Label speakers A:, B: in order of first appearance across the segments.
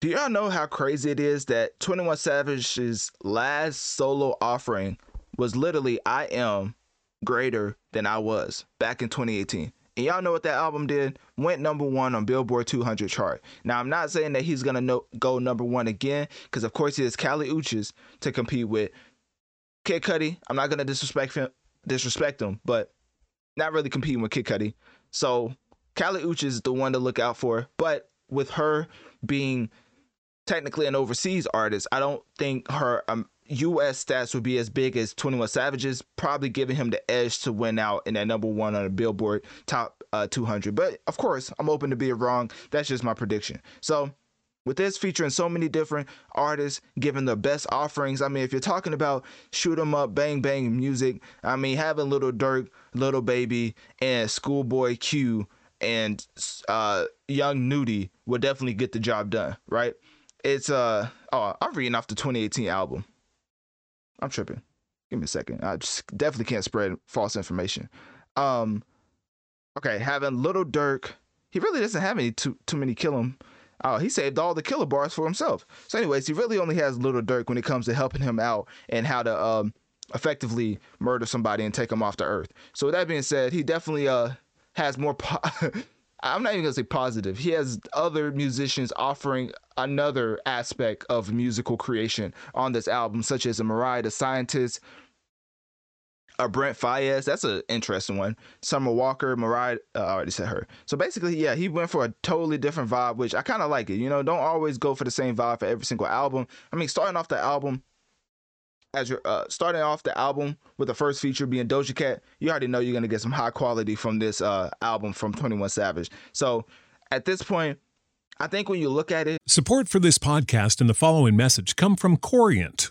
A: Do y'all know how crazy it is that 21 Savage's last solo offering was literally I am greater than I was back in 2018? And y'all know what that album did? Went number one on Billboard 200 chart. Now, I'm not saying that he's going to no- go number one again, because of course he has Kali Uchis to compete with. Kid Cudi, I'm not going to disrespect him, disrespect him, but not really competing with Kid Cudi. So Kali Uchis is the one to look out for. But with her being technically an overseas artist, I don't think her um, U.S. stats would be as big as 21 Savage's, probably giving him the edge to win out in that number one on the Billboard Top uh, 200. But of course, I'm open to be wrong. That's just my prediction. So with this featuring so many different artists giving the best offerings. I mean, if you're talking about shoot 'em up, bang bang music, I mean, having Little Durk, Little Baby, and Schoolboy Q and uh, Young Nudy would definitely get the job done, right? It's uh oh, I'm reading off the 2018 album. I'm tripping. Give me a second. I just definitely can't spread false information. Um, okay, having Little Durk, he really doesn't have any too too many kill him. Oh, he saved all the killer bars for himself. So, anyways, he really only has Little Durk when it comes to helping him out and how to um effectively murder somebody and take them off the earth. So, with that being said, he definitely uh has more. Po- I'm not even gonna say positive. He has other musicians offering another aspect of musical creation on this album, such as a Mariah the Scientist, a Brent Faiyaz. That's an interesting one. Summer Walker, Mariah. Uh, I already said her. So basically, yeah, he went for a totally different vibe, which I kind of like it. You know, don't always go for the same vibe for every single album. I mean, starting off the album as you're uh, starting off the album with the first feature being Doja Cat, you already know you're gonna get some high quality from this uh, album from 21 Savage. So at this point, I think when you look at it,
B: Support for this podcast and the following message come from Corient.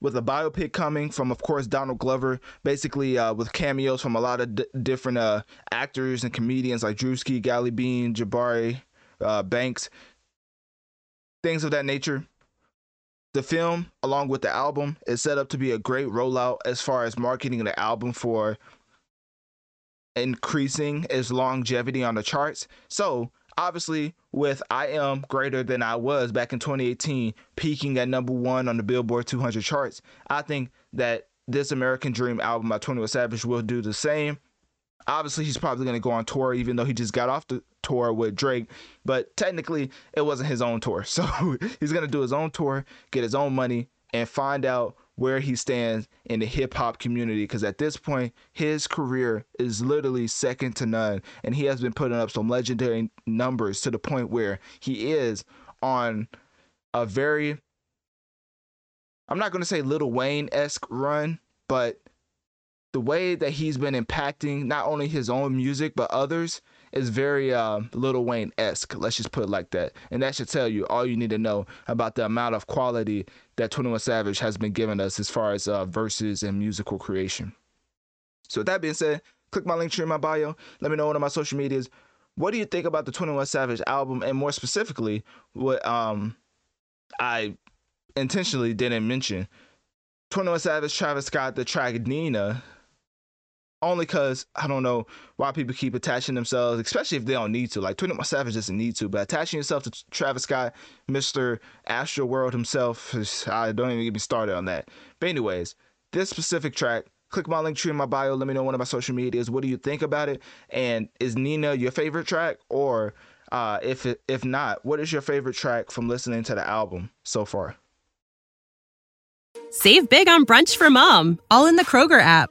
A: with a biopic coming from, of course, Donald Glover, basically uh, with cameos from a lot of d- different uh, actors and comedians like Druski, Gally Bean, Jabari, uh, Banks, things of that nature. The film, along with the album, is set up to be a great rollout as far as marketing the album for increasing its longevity on the charts. So, obviously with I Am Greater Than I Was back in 2018, peaking at number one on the Billboard 200 charts, I think that this American Dream album by 21 Savage will do the same. Obviously, he's probably going to go on tour, even though he just got off the tour with Drake. But technically, it wasn't his own tour. So he's going to do his own tour, get his own money, and find out where he stands in the hip hop community because at this point, his career is literally second to none. And he has been putting up some legendary numbers to the point where he is on a very, I'm not going to say Little Wayne esque run, but the way that he's been impacting not only his own music, but others is very uh, Lil Wayne esque. Let's just put it like that. And that should tell you all you need to know about the amount of quality that 21 Savage has been giving us as far as uh, verses and musical creation. So, with that being said, click my Linktree in my bio. Let me know one of my social medias. What do you think about the 21 Savage album? And more specifically, what um, I intentionally didn't mention 21 Savage, Travis Scott, the track Nee-Nah only because I don't know why people keep attaching themselves, especially if they don't need to. Like 21 Savage doesn't need to, but attaching yourself to Travis Scott, Mr. Astroworld himself, I don't even get me started on that. But anyways, this specific track, click my Linktree in my bio. Let me know one of my social medias. What do you think about it? And is Nee-Nah your favorite track, or uh, if it, if not, what is your favorite track from listening to the album so far?
C: Save big on brunch for mom, all in the Kroger app.